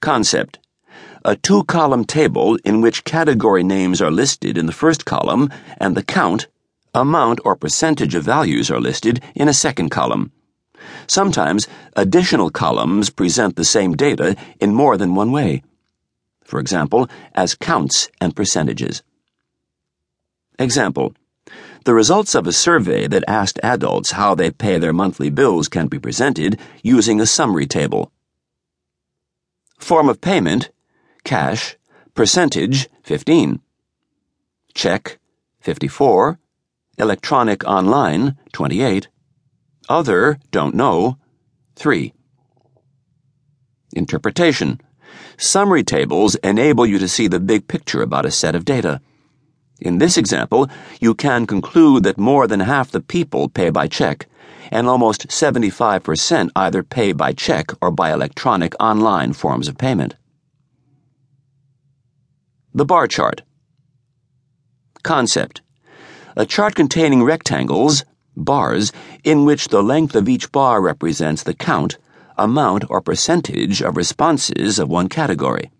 Concept A two column table in which category names are listed in the first column and the count, amount, or percentage of values are listed in a second column. Sometimes additional columns present the same data in more than one way. For example, as counts and percentages. Example The results of a survey that asked adults how they pay their monthly bills can be presented using a summary table. Form of payment cash, percentage 15, check 54, electronic online 28, other don't know 3. Interpretation. Summary tables enable you to see the big picture about a set of data. In this example, you can conclude that more than half the people pay by check, and almost 75% either pay by check or by electronic online forms of payment. The bar chart. Concept A chart containing rectangles, bars, in which the length of each bar represents the count, amount, or percentage of responses of one category.